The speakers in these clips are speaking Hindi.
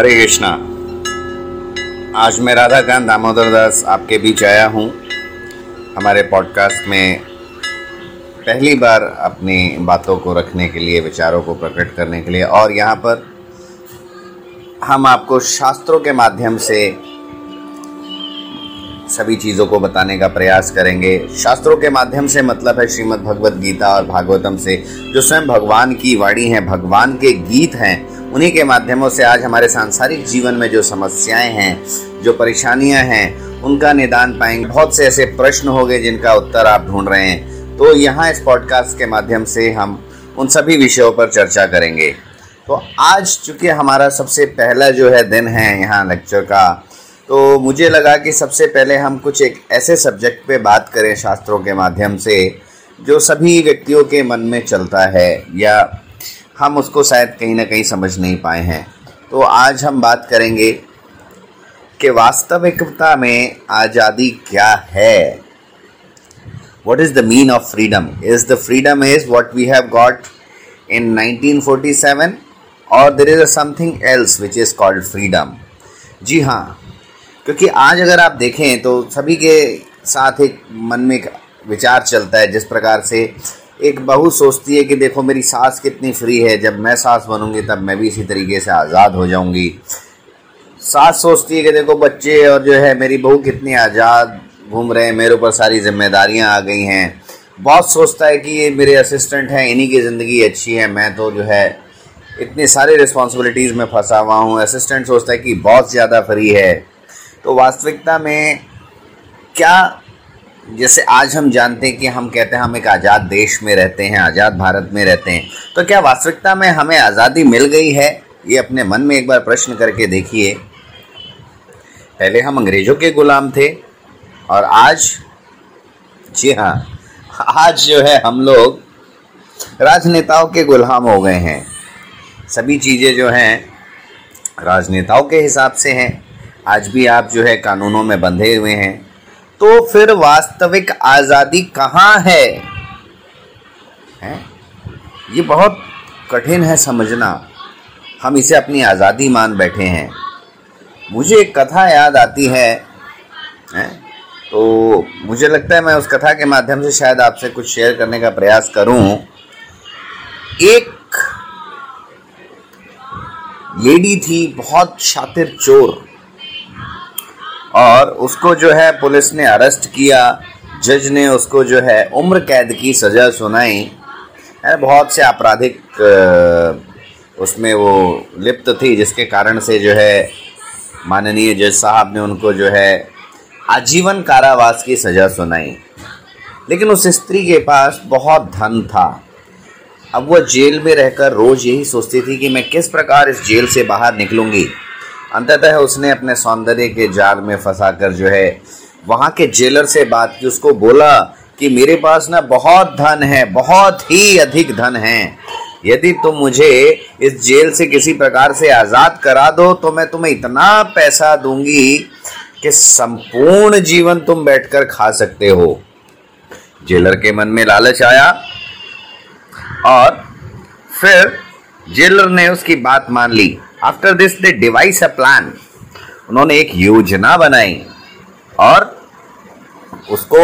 हरे कृष्णा। आज मैं राधाकांत दामोदर दास आपके बीच आया हूँ। हमारे पॉडकास्ट में पहली बार अपनी बातों को रखने के लिए, विचारों को प्रकट करने के लिए और यहाँ पर हम आपको शास्त्रों के माध्यम से सभी चीज़ों को बताने का प्रयास करेंगे। शास्त्रों के माध्यम से मतलब है श्रीमद् भगवत गीता और भागवतम से, जो स्वयं भगवान की वाणी है, भगवान के गीत हैं उन्हीं के माध्यमों से आज हमारे सांसारिक जीवन में जो समस्याएँ हैं, जो परेशानियाँ हैं, उनका निदान पाएँगे। बहुत से ऐसे प्रश्न हो गए जिनका उत्तर आप ढूंढ रहे हैं। तो यहाँ इस पॉडकास्ट के माध्यम से हम उन सभी विषयों पर चर्चा करेंगे। तो आज चूँकि हमारा सबसे पहला जो है दिन है यहाँ लेक्चर का तो मुझे लगा कि सबसे पहले हम कुछ एक ऐसे सब्जेक्ट पे बात करें शास्त्रों के माध्यम से, जो सभी व्यक्तियों के मन में चलता है या हम उसको शायद कहीं ना कहीं समझ नहीं पाए हैं। तो आज हम बात करेंगे कि वास्तविकता में आज़ादी क्या है? What is the mean of freedom is the freedom is what we have got in 1947 और there is something else which is called freedom जी हाँ क्योंकि आज अगर आप देखें तो सभी के साथ एक मन में एक विचार चलता है जिस प्रकार से एक बहू सोचती है कि देखो मेरी सास कितनी फ्री है, जब मैं सास बनूँगी तब मैं भी इसी तरीके से आज़ाद हो जाऊँगी। सास सोचती है कि देखो बच्चे और जो है मेरी बहू कितनी आज़ाद घूम रहे हैं, मेरे ऊपर सारी जिम्मेदारियाँ आ गई हैं। बहुत सोचता है कि ये मेरे असिस्टेंट हैं, इन्हीं की ज़िंदगी अच्छी है, मैं तो जो है इतनी सारी रिस्पॉन्सिबिलिटीज़ में फंसा हुआ हूँ। असिस्टेंट सोचता है कि बहुत ज़्यादा फ्री है। तो वास्तविकता में क्या जैसे आज हम जानते हैं कि हम कहते हैं हम एक आज़ाद देश में रहते हैं, आज़ाद भारत में रहते हैं। तो क्या वास्तविकता में हमें आज़ादी मिल गई है? ये अपने मन में एक बार प्रश्न करके देखिए। पहले हम अंग्रेज़ों के गुलाम थे और आज, जी हाँ आज जो है हम लोग राजनेताओं के गुलाम हो गए हैं। सभी चीज़ें जो हैं राजनेताओं के हिसाब से हैं। आज भी आप जो है कानूनों में बंधे हुए हैं। तो फिर वास्तविक आज़ादी कहाँ है? हैं? ये बहुत कठिन है समझना। हम इसे अपनी आज़ादी मान बैठे हैं। मुझे एक कथा याद आती है। हैं? तो मुझे लगता है मैं उस कथा के माध्यम से शायद आपसे कुछ शेयर करने का प्रयास करूँ। एक लेडी थी, बहुत शातिर चोर। और उसको जो है पुलिस ने अरेस्ट किया, जज ने उसको जो है उम्र कैद की सज़ा सुनाई। है, बहुत से आपराधिक उसमें वो लिप्त थी, जिसके कारण से जो है माननीय जज साहब ने उनको जो है आजीवन कारावास की सज़ा सुनाई। लेकिन उस स्त्री के पास बहुत धन था। अब वह जेल में रहकर रोज़ यही सोचती थी कि मैं किस प्रकार इस जेल से बाहर निकलूँगी। अंततः उसने अपने सौंदर्य के जाल में फंसा कर जो है, वहाँ के जेलर से बात की, उसको बोला कि मेरे पास ना बहुत धन है, बहुत ही अधिक धन है। यदि तुम मुझे इस जेल से किसी प्रकार से आज़ाद करा दो तो मैं तुम्हें इतना पैसा दूँगी कि संपूर्ण जीवन तुम बैठकर खा सकते हो। जेलर के मन में लालच आया और फिर जेलर ने उसकी बात मान ली। After this they devise a plan उन्होंने एक योजना बनाई और उसको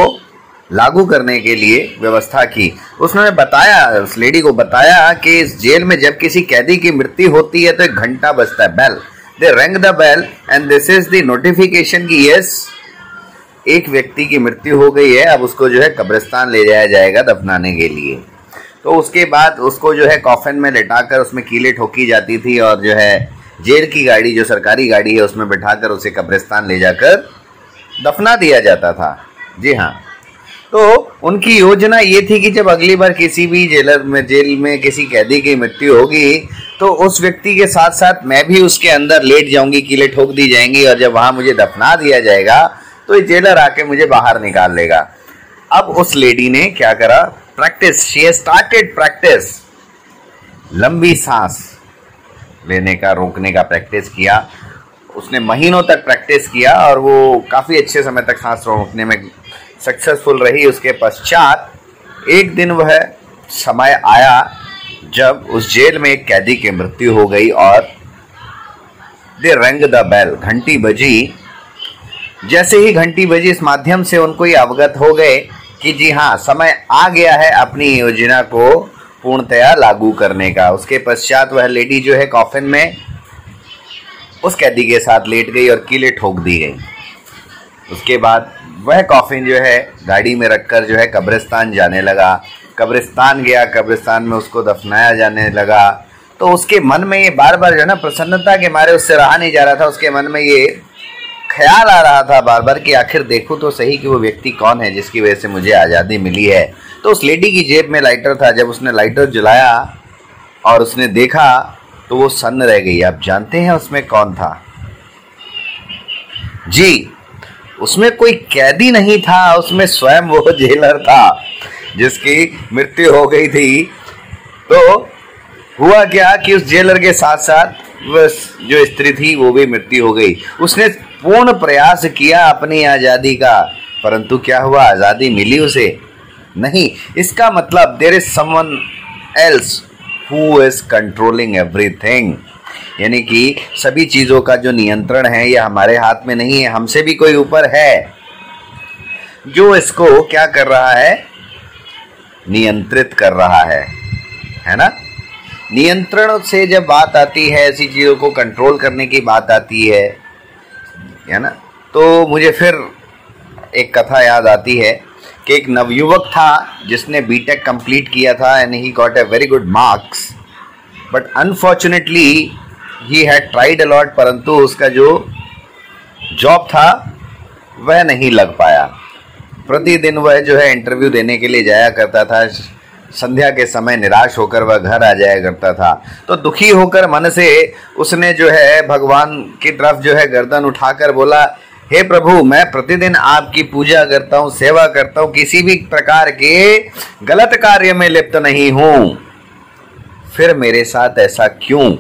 लागू करने के लिए व्यवस्था की। उसने बताया, उस लेडी को बताया कि इस जेल में जब किसी कैदी की मृत्यु होती है तो एक घंटा बजता है bell they ring the bell and this is the notification की यस एक व्यक्ति की मृत्यु हो गई है, अब उसको जो है कब्रिस्तान ले जाया जाएगा दफनाने के लिए। तो उसके बाद उसको जो है कॉफिन में लेटाकर उसमें कीले ठोकी जाती थी और जो है जेल की गाड़ी, जो सरकारी गाड़ी है, उसमें बैठाकर उसे कब्रिस्तान ले जाकर दफना दिया जाता था। जी हाँ। तो उनकी योजना ये थी कि जब अगली बार किसी भी जेलर में, जेल में किसी कैदी की मृत्यु होगी तो उस व्यक्ति के साथ साथ मैं भी उसके अंदर लेट जाऊँगी, कीले ठोक दी जाएँगी और जब वहाँ मुझे दफना दिया जाएगा तो ये जेलर आके मुझे बाहर निकाल लेगा। अब उस लेडी ने क्या करा? प्रैक्टिस शी स्टार्टेड प्रैक्टिस लंबी सांस। लेने का, रोकने का प्रैक्टिस किया। उसने महीनों तक प्रैक्टिस किया और वो काफ़ी अच्छे समय तक सांस रोकने में सक्सेसफुल रही। उसके पश्चात एक दिन वह समय आया जब उस जेल में एक कैदी की मृत्यु हो गई और दे रंग द बेल घंटी बजी। जैसे ही घंटी बजी, इस माध्यम से उनको ये अवगत हो गए कि जी हाँ समय आ गया है अपनी योजना को पूर्णतया लागू करने का। उसके पश्चात वह लेडी जो है कॉफिन में उस कैदी के साथ लेट गई और कीले ठोक दी गई। उसके बाद वह कॉफिन जो है गाड़ी में रखकर जो है कब्रिस्तान जाने लगा। कब्रिस्तान गया, कब्रिस्तान में उसको दफनाया जाने लगा। तो उसके मन में ये बार बार जो है ना प्रसन्नता के मारे उससे रहा नहीं जा रहा था। उसके मन में ये ख्याल आ रहा था बार बार कि आखिर देखो तो सही कि वो व्यक्ति कौन है जिसकी वजह से मुझे आज़ादी मिली है। तो उस लेडी की जेब में लाइटर था। जब उसने लाइटर जलाया और उसने देखा तो वो सन्न रह गई। आप जानते हैं उसमें कौन था? जी, उसमें कोई कैदी नहीं था। उसमें स्वयं वो जेलर था, जिसकी मृत्यु हो गई थी। तो हुआ क्या कि उस जेलर के साथ साथ जो स्त्री थी, वो भी मृत्यु हो गई। उसने पूर्ण प्रयास किया अपनी आज़ादी का, परंतु क्या हुआ? आज़ादी मिली उसे। नहीं, इसका मतलब there is someone else who is controlling everything यानी कि सभी चीज़ों का जो नियंत्रण है, ये हमारे हाथ में नहीं है, हमसे भी कोई ऊपर है। जो इसको क्या कर रहा है? नियंत्रित कर रहा है। है ना? नियंत्रण से जब बात आती है, ऐसी चीज़ों को कंट्रोल करने की बात आती है है ना? तो मुझे फिर एक कथा याद आती है। कि एक नवयुवक था जिसने बीटेक कंप्लीट किया था and he got a very good marks but unfortunately he had tried a lot परंतु उसका जो जॉब था, वह नहीं लग पाया। प्रतिदिन वह जो है इंटरव्यू देने के लिए जाया करता था। संध्या के समय निराश होकर वह घर आ जाया करता था। तो दुखी होकर मन से उसने जो है भगवान की तरफ़ जो है गर्दन उठाकर बोला हे प्रभु, मैं प्रतिदिन आपकी पूजा करता हूँ, सेवा करता हूँ, किसी भी प्रकार के गलत कार्य में लिप्त नहीं हूँ। फिर मेरे साथ ऐसा क्यों?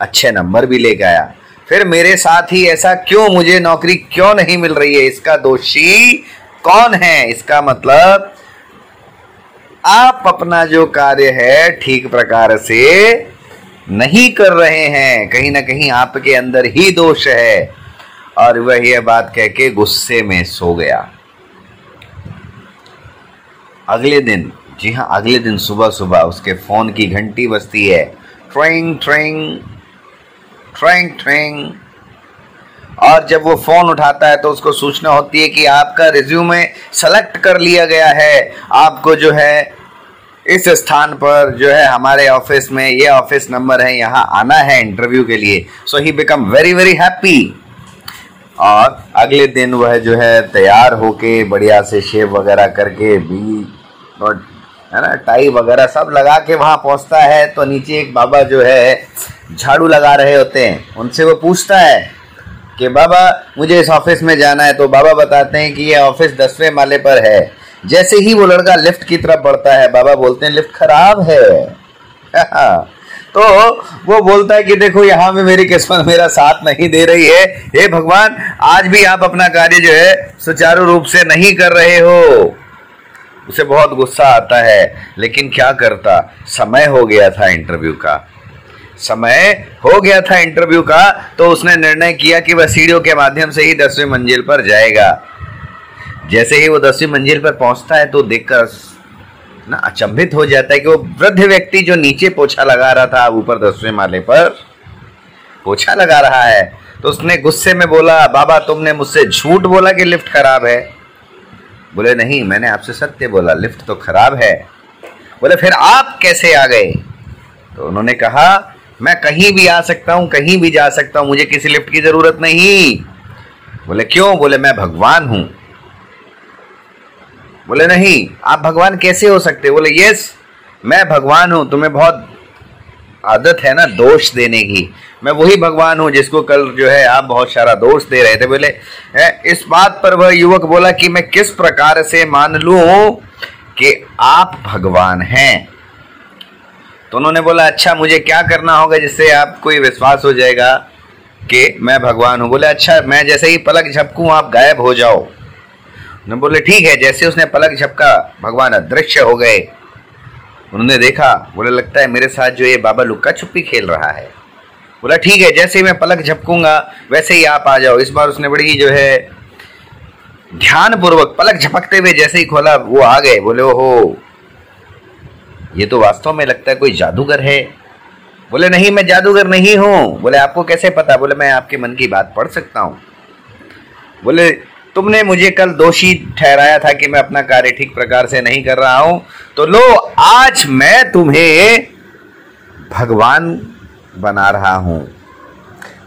अच्छे नंबर भी लेके आया फिर मेरे साथ ही ऐसा क्यों? मुझे नौकरी क्यों नहीं मिल रही है? इसका दोषी कौन है? इसका मतलब आप अपना जो कार्य है, ठीक प्रकार से नहीं कर रहे हैं। कहीं ना कहीं आपके अंदर ही दोष है। और वह यह बात कह के गुस्से में सो गया। अगले दिन, जी हाँ अगले दिन सुबह सुबह उसके फ़ोन की घंटी बजती है। ट्रेंग ट्रेंग ट्रेंग ट्रेंग। और जब वो फ़ोन उठाता है तो उसको सूचना होती है कि आपका रिज्यूमे सेलेक्ट कर लिया गया है। आपको जो है, इस स्थान पर जो है, हमारे ऑफ़िस में ये ऑफ़िस नंबर है, यहाँ आना है इंटरव्यू के लिए। So he become very very happy और अगले दिन वह जो है तैयार होके बढ़िया से शेव वगैरह करके भी और, है ना, टाई वगैरह सब लगा के वहाँ पहुँचता है। तो नीचे एक बाबा जो है झाड़ू लगा रहे होते हैं। उनसे वो पूछता है कि, बाबा, मुझे इस ऑफ़िस में जाना है। तो बाबा बताते हैं कि ये ऑफ़िस दसवें माले पर है। जैसे ही वो लड़का लिफ्ट की तरफ़ बढ़ता है, बाबा बोलते हैं, लिफ्ट खराब है। तो वो बोलता है कि देखो, यहाँ में मेरी किस्मत मेरा साथ नहीं दे रही है। हे भगवान, आज भी आप अपना कार्य जो है सुचारू रूप से नहीं कर रहे हो। उसे बहुत गुस्सा आता है, लेकिन क्या करता? समय हो गया था इंटरव्यू का। समय हो गया था इंटरव्यू का तो उसने निर्णय किया कि वह सीढ़ियों के माध्यम से ही दसवीं मंजिल पर जाएगा। जैसे ही वो दसवीं मंजिल पर पहुँचता है तो देखकर ना अचंभित हो जाता है कि वो वृद्ध व्यक्ति जो नीचे पोछा लगा रहा था, ऊपर दसवें माले पर पोछा लगा रहा है तो उसने गुस्से में बोला, बाबा, तुमने मुझसे झूठ बोला कि लिफ्ट खराब है? बोले, नहीं, मैंने आपसे सत्य बोला, लिफ्ट तो खराब है। बोले, फिर आप कैसे आ गए? तो उन्होंने कहा, मैं कहीं भी आ सकता हूँ, कहीं भी जा सकता हूँ, मुझे किसी लिफ्ट की ज़रूरत नहीं। बोले, क्यों? बोले, मैं भगवान हूँ। बोले, नहीं, आप भगवान कैसे हो सकते? बोले, यस, मैं भगवान हूँ, तुम्हें बहुत आदत है ना दोष देने की। मैं वही भगवान हूँ जिसको कल जो है आप बहुत सारा दोष दे रहे थे। बोले इस बात पर वह युवक बोला कि मैं किस प्रकार से मान लू कि आप भगवान हैं? तो उन्होंने बोला अच्छा मुझे क्या करना होगा जिससे आपको विश्वास हो जाएगा कि मैं भगवान हूँ? बोले अच्छा मैं जैसे ही पलक झपकूँ, आप गायब हो जाओ। उन्होंने बोले, ठीक है, जैसे उसने पलक झपका, भगवान अदृश्य हो गए। उन्होंने देखा, बोले, लगता है मेरे साथ जो ये बाबा लुक्का छुपी खेल रहा है। बोला, ठीक है, जैसे ही मैं पलक झपकूँगा, वैसे ही आप आ जाओ। इस बार उसने बड़ी जो है ध्यान पूर्वक पलक झपकते हुए जैसे ही खोला, वो आ गए। बोले हो ये तो वास्तव में लगता है कोई जादूगर है। बोले, नहीं, मैं जादूगर नहीं हूँ। बोले, आपको कैसे पता? बोले, मैं आपके मन की बात पढ़ सकता हूँ। बोले तुमने मुझे कल दोषी ठहराया था कि मैं अपना कार्य ठीक प्रकार से नहीं कर रहा हूँ। तो लो, आज मैं तुम्हें भगवान बना रहा हूँ।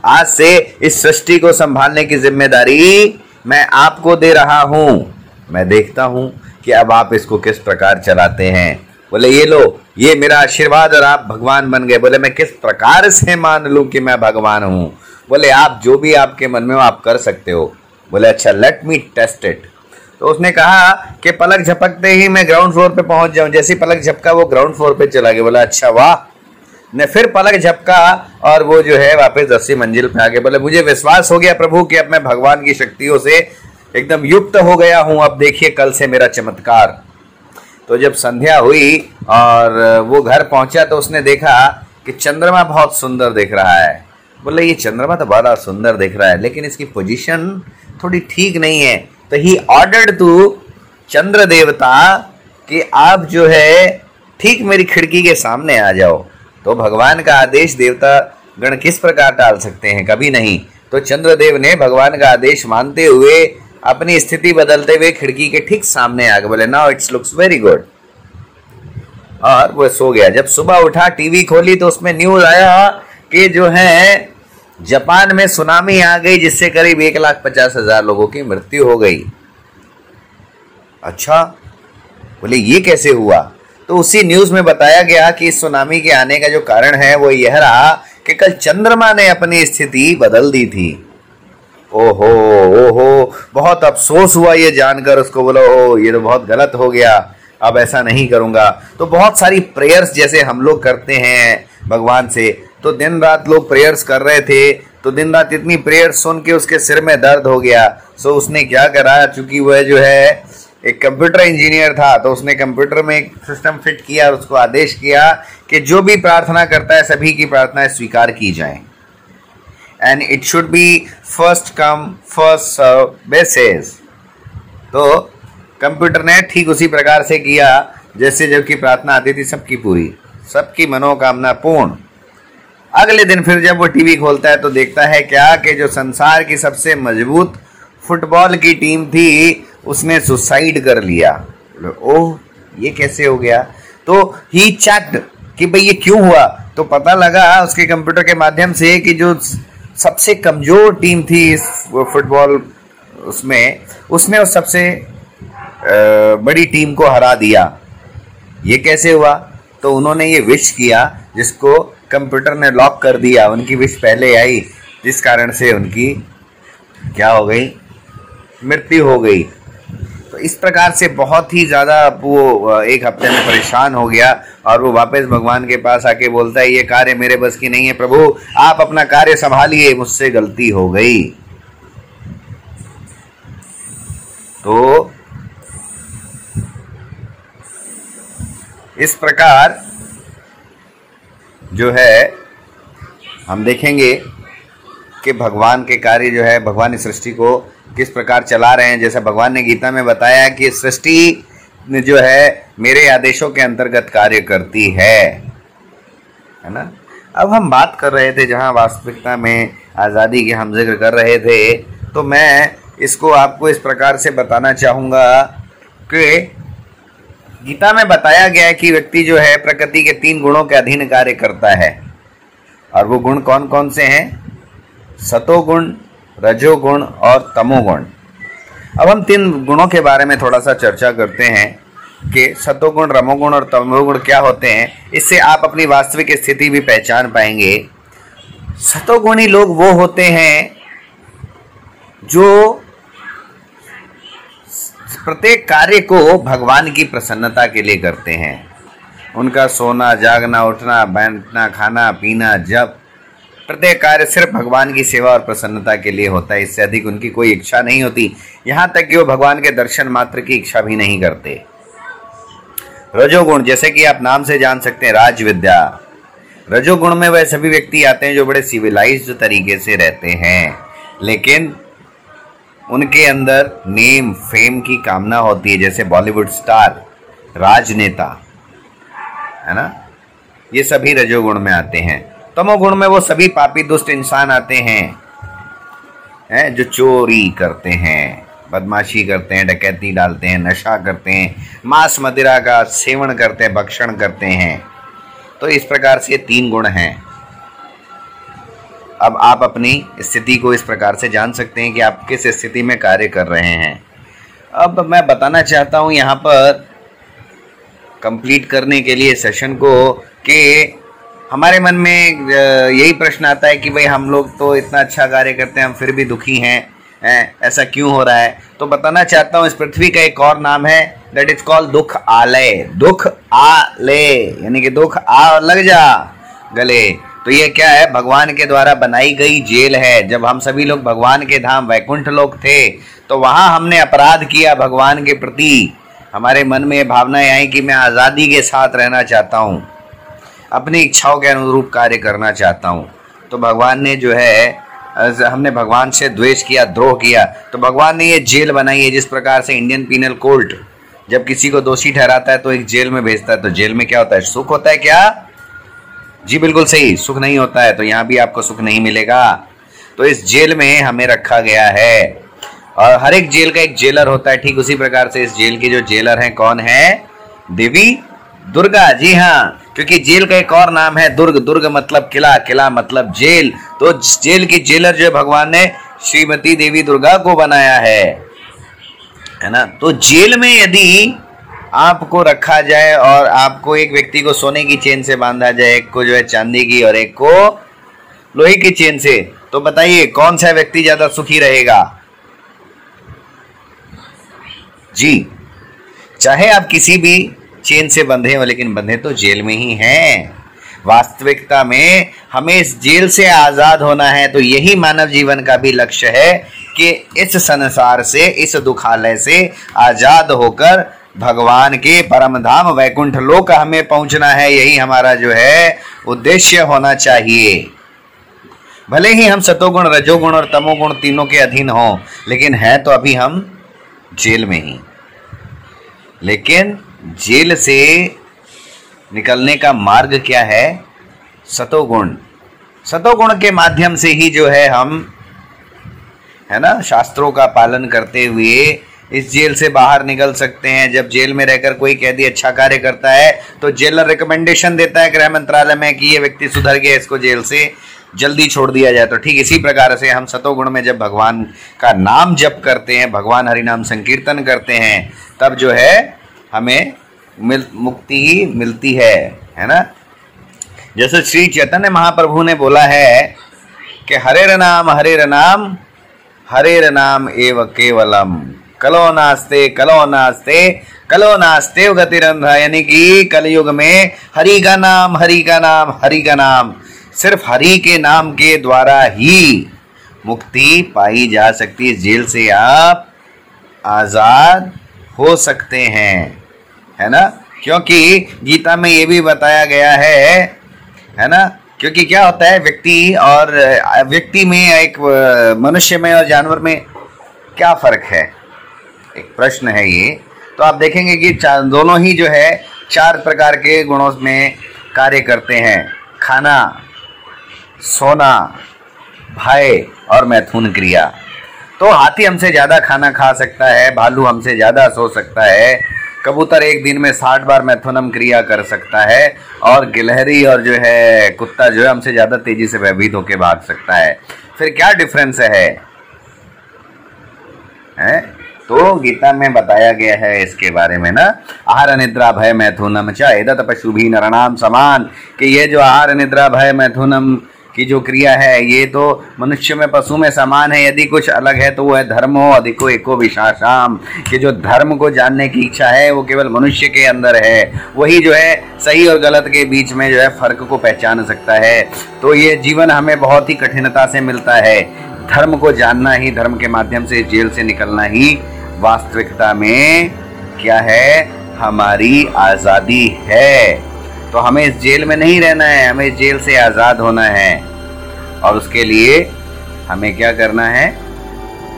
आज से इस सृष्टि को संभालने की ज़िम्मेदारी मैं आपको दे रहा हूँ। मैं देखता हूँ कि अब आप इसको किस प्रकार चलाते हैं। बोले, ये लो, ये मेरा आशीर्वाद और आप भगवान बन गए। बोले, मैं किस प्रकार से मान लूँ कि मैं भगवान हूँ? बोले, आप जो भी आपके मन में हो, आप कर सकते हो। बोले अच्छा लेट मी टेस्ट इट तो उसने कहा कि पलक झपकते ही मैं ग्राउंड फ्लोर पे पहुँच जाऊँ। जैसे पलक झपका, वो ग्राउंड फ्लोर पे चला गया। बोला अच्छा वाह। ने फिर पलक झपका और वो जो है वापस दसवीं मंजिल पे आ गए बोले, मुझे विश्वास हो गया प्रभु कि अब मैं भगवान की शक्तियों से एकदम युक्त हो गया हूँ। अब देखिए, कल से मेरा चमत्कार। तो जब संध्या हुई और वो घर पहुँचा तो उसने देखा कि चंद्रमा बहुत सुंदर दिख रहा है। बोले, ये चंद्रमा तो बड़ा सुंदर दिख रहा है, लेकिन इसकी पोजीशन थोड़ी ठीक नहीं है। तो ही ऑर्डर्ड टू चंद्र देवता कि आप जो है, ठीक मेरी खिड़की के सामने आ जाओ। तो भगवान का आदेश देवता गण किस प्रकार टाल सकते हैं? कभी नहीं। तो चंद्रदेव ने भगवान का आदेश मानते हुए अपनी स्थिति बदलते हुए खिड़की के ठीक सामने आ गए बोले now it's looks very good और वो सो गया। जब सुबह उठा, टीवी खोली तो उसमें न्यूज़ आया कि जो है जापान में सुनामी आ गई, जिससे करीब एक लाख पचास हज़ार लोगों की मृत्यु हो गई। अच्छा बोले, ये कैसे हुआ? तो उसी न्यूज़ में बताया गया कि इस सुनामी के आने का जो कारण है, वो यह रहा कि कल चंद्रमा ने अपनी स्थिति बदल दी थी। ओहो ओहो, बहुत अफसोस हुआ ये जानकर, उसको बोला ओ ये तो बहुत गलत हो गया, अब ऐसा नहीं करूँगा। तो बहुत सारी प्रेयर्स जैसे हम लोग करते हैं, भगवान से तो दिन रात लोग प्रेयर्स कर रहे थे तो दिन रात इतनी प्रेयर सुन के उसके सिर में दर्द हो गया। सो उसने क्या करा, चूँकि वह जो है, एक कंप्यूटर इंजीनियर था तो उसने कंप्यूटर में एक सिस्टम फिट किया और उसको आदेश किया कि जो भी प्रार्थना करता है, सभी की प्रार्थनाएँ स्वीकार की जाए। And it should be first come first serve basis तो कंप्यूटर ने ठीक उसी प्रकार से किया, जैसे जबकि प्रार्थना आती थी, सबकी पूरी, सबकी मनोकामना पूर्ण। अगले दिन फिर जब वो टीवी खोलता है तो देखता है क्या कि जो संसार की सबसे मज़बूत फुटबॉल की टीम थी, उसने सुसाइड कर लिया। ओह, ये कैसे हो गया? तो ही चेक्ड कि भाई ये क्यों हुआ? तो पता लगा उसके कंप्यूटर के माध्यम से कि जो सबसे कमज़ोर टीम थी इस फुटबॉल उसमें, उसने उस सबसे बड़ी टीम को हरा दिया। ये कैसे हुआ? तो उन्होंने ये विश किया जिसको कंप्यूटर ने लॉक कर दिया, उनकी विश पहले आई, जिस कारण से उनकी क्या हो गई? मृत्यु हो गई। तो इस प्रकार से बहुत ही ज़्यादा वो एक हफ़्ते में परेशान हो गया और वो वापस भगवान के पास आके बोलता है, ये कार्य मेरे बस की नहीं है, प्रभु, आप अपना कार्य संभालिए, मुझसे गलती हो गई। तो इस प्रकार जो है, हम देखेंगे कि भगवान के कार्य जो है, भगवान इस सृष्टि को किस प्रकार चला रहे हैं। जैसे भगवान ने गीता में बताया कि सृष्टि जो है, मेरे आदेशों के अंतर्गत कार्य करती है। है ना? अब हम बात कर रहे थे जहाँ वास्तविकता में आज़ादी के हम ज़िक्र कर रहे थे तो मैं इसको आपको इस प्रकार से बताना चाहूँगा कि गीता में बताया गया है कि व्यक्ति जो है प्रकृति के तीन गुणों के अधीन कार्य करता है। और वो गुण कौन कौन से हैं? सतोगुण, रजोगुण और तमोगुण। अब हम तीन गुणों के बारे में थोड़ा सा चर्चा करते हैं कि सतोगुण, रमोगुण और तमोगुण क्या होते हैं। इससे आप अपनी वास्तविक स्थिति भी पहचान पाएँगे। सतोगुणी लोग वो होते हैं जो प्रत्येक कार्य को भगवान की प्रसन्नता के लिए करते हैं। उनका सोना, जागना, उठना, बैठना, खाना, पीना जब प्रत्येक कार्य सिर्फ़ भगवान की सेवा और प्रसन्नता के लिए होता है। इससे अधिक उनकी कोई इच्छा नहीं होती। यहाँ तक कि वो भगवान के दर्शन मात्र की इच्छा भी नहीं करते। रजोगुण, जैसे कि आप नाम से जान सकते हैं राज विद्या रजोगुण में वह सभी व्यक्ति आते हैं जो बड़े सिविलाइज्ड तरीके से रहते हैं। लेकिन उनके अंदर नेम फेम की कामना होती है, जैसे बॉलीवुड स्टार राजनेता, है ना? ये सभी रजोगुण में आते हैं। तमोगुण में वो सभी पापी दुष्ट इंसान आते हैं हैं, जो चोरी करते हैं, बदमाशी करते हैं, डकैती डालते हैं, नशा करते हैं, मांस मदिरा का सेवन करते हैं, भक्षण करते हैं। तो इस प्रकार से तीन गुण हैं। अब आप अपनी स्थिति को इस प्रकार से जान सकते हैं कि आप किस स्थिति में कार्य कर रहे हैं। अब मैं बताना चाहता हूँ यहाँ पर कंप्लीट करने के लिए सेशन को कि हमारे मन में यही प्रश्न आता है कि भाई हम लोग तो इतना अच्छा कार्य करते हैं, हम फिर भी दुखी हैं ऐसा क्यों हो रहा है? तो बताना चाहता हूँ इस पृथ्वी का एक और नाम है दैट इज़ कॉल्ड दुख आलय। दुख आलय, यानी कि दुख आ, लग जा गले। तो ये क्या है? भगवान के द्वारा बनाई गई जेल है। जब हम सभी लोग भगवान के धाम वैकुंठ लोग थे तो वहाँ हमने अपराध किया भगवान के प्रति। हमारे मन में ये भावनाएँ आई कि मैं आज़ादी के साथ रहना चाहता हूँ। अपनी इच्छाओं के अनुरूप कार्य करना चाहता हूँ। तो भगवान ने जो है हमने भगवान से द्वेष किया, द्रोह किया। तो भगवान ने ये जेल बनाई है जिस प्रकार से इंडियन पीनल कोर्ट जब किसी को दोषी ठहराता है तो एक जेल में भेजता है। तो जेल में क्या होता है? सुख होता है क्या? जी, बिल्कुल सही। सुख नहीं होता है तो यहाँ भी आपको सुख नहीं मिलेगा। तो इस जेल में हमें रखा गया है। और हर एक जेल का एक जेलर होता है, ठीक उसी प्रकार से इस जेल के जो जेलर हैं, कौन है? देवी, दुर्गा। जी हाँ क्योंकि जेल का एक और नाम है दुर्ग। दुर्ग मतलब किला किला मतलब जेल। तो जेल की जेलर जो भगवान ने श्रीमती देवी दुर्गा को बनाया है। है ना? तो जेल में यदि आपको रखा जाए और आपको एक व्यक्ति को सोने की चेन से बांधा जाए, एक को जो है चांदी की और एक को लोहे की चेन से। तो बताइए, कौन सा व्यक्ति ज़्यादा सुखी रहेगा? जी, चाहे आप किसी भी चेन से बंधे हो, लेकिन बंधे तो जेल में ही हैं। वास्तविकता में हमें इस जेल से आज़ाद होना है तो यही मानव जीवन का भी लक्ष्य है कि इस संसार से, इस दुखालय से आज़ाद होकर भगवान के परम धाम वैकुंठ लोक हमें पहुँचना है, यही हमारा जो है उद्देश्य होना चाहिए। भले ही हम सतोगुण, रजोगुण और तमोगुण तीनों के अधीन हों, लेकिन है तो अभी हम जेल में ही। लेकिन जेल से निकलने का मार्ग क्या है? सतोगुण। सतोगुण के माध्यम से ही जो है हम, है ना, शास्त्रों का पालन करते हुए इस जेल से बाहर निकल सकते हैं। जब जेल में रहकर कोई कैदी अच्छा कार्य करता है तो जेलर रिकमेंडेशन देता है गृह मंत्रालय में कि ये व्यक्ति सुधर गया इसको जेल से, जल्दी छोड़ दिया जाए। तो ठीक इसी प्रकार से हम सतोगुण में जब भगवान का नाम जप करते हैं, भगवान हरिनाम संकीर्तन करते हैं, तब जो है, हमें मिल, मुक्ति ही मिलती है है ना? जैसे श्री चैतन्य महाप्रभु ने बोला है कि हरे नाम हरे नाम हरे नाम एव केवलम। कलो नास्ते कलो नास्ते कलो नास्ते गतिरंधा यानी कि कलयुग में हरि का नाम, हरि का नाम, हरि का नाम। सिर्फ़ हरि के नाम के द्वारा ही मुक्ति पाई जा सकती है। जेल से आप आज़ाद हो सकते हैं। है ना? क्योंकि गीता में ये भी बताया गया है है ना? क्योंकि क्या होता है, व्यक्ति और, व्यक्ति में एक, मनुष्य में और जानवर में क्या फ़र्क है? एक प्रश्न है ये। तो आप देखेंगे कि दोनों ही जो है, चार प्रकार के गुणों में कार्य करते हैं। खाना, सोना भय और मैथुन क्रिया। तो हाथी हमसे ज़्यादा खाना खा सकता है, भालू हमसे ज़्यादा सो सकता है, कबूतर एक दिन में साठ बार मैथुनम क्रिया कर सकता है, और गिलहरी और जो है, कुत्ता जो है, हमसे ज़्यादा तेज़ी से भयभीत होकर भाग सकता है। फिर क्या डिफरेंस है? हैं? तो गीता में बताया गया है इसके बारे में ना, आहार निद्रा भय मैथुनम चाहे पशु भी नरनाम समान, कि ये जो आहार निद्रा भय मैथुनम की जो क्रिया है, ये तो मनुष्य में पशु में समान है, यदि कुछ अलग है तो वो है धर्म हो, अधिको एको विशाशाम, कि जो धर्म को जानने की इच्छा है, वो केवल मनुष्य के अंदर है, वही जो है सही और गलत के बीच में जो है फ़र्क को पहचान सकता है। तो ये जीवन हमें बहुत ही कठिनता से मिलता है, धर्म को जानना ही, धर्म के माध्यम से जेल से निकलना ही वास्तविकता में क्या है? हमारी आज़ादी है। तो हमें इस जेल में नहीं रहना है, हमें इस जेल से आज़ाद होना है। और उसके लिए हमें क्या करना है?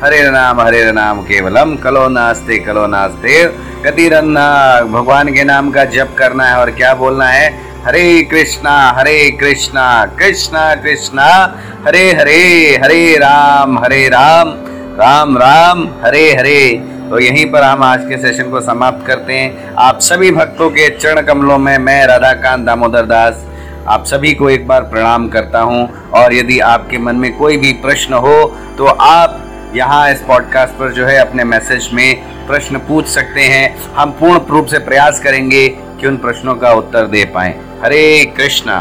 हरे नाम हरे नाम, केवलम, कलो नास्ते कलो नास्ते गतिरन्ना भगवान के नाम का जप करना है। और क्या बोलना है? हरे कृष्णा हरे कृष्णा कृष्णा कृष्णा, हरे हरे हरे राम हरे राम। राम राम, हरे हरे। तो यहीं पर हम आज के सेशन को समाप्त करते हैं। आप सभी भक्तों के चरण कमलों में मैं राधाकांत दामोदर दास आप सभी को एक बार प्रणाम करता हूँ। और यदि आपके मन में कोई भी प्रश्न हो तो आप यहाँ इस पॉडकास्ट पर जो है अपने मैसेज में प्रश्न पूछ सकते हैं। हम पूर्ण रूप से प्रयास करेंगे कि उन प्रश्नों का उत्तर दे पाए। हरे कृष्णा।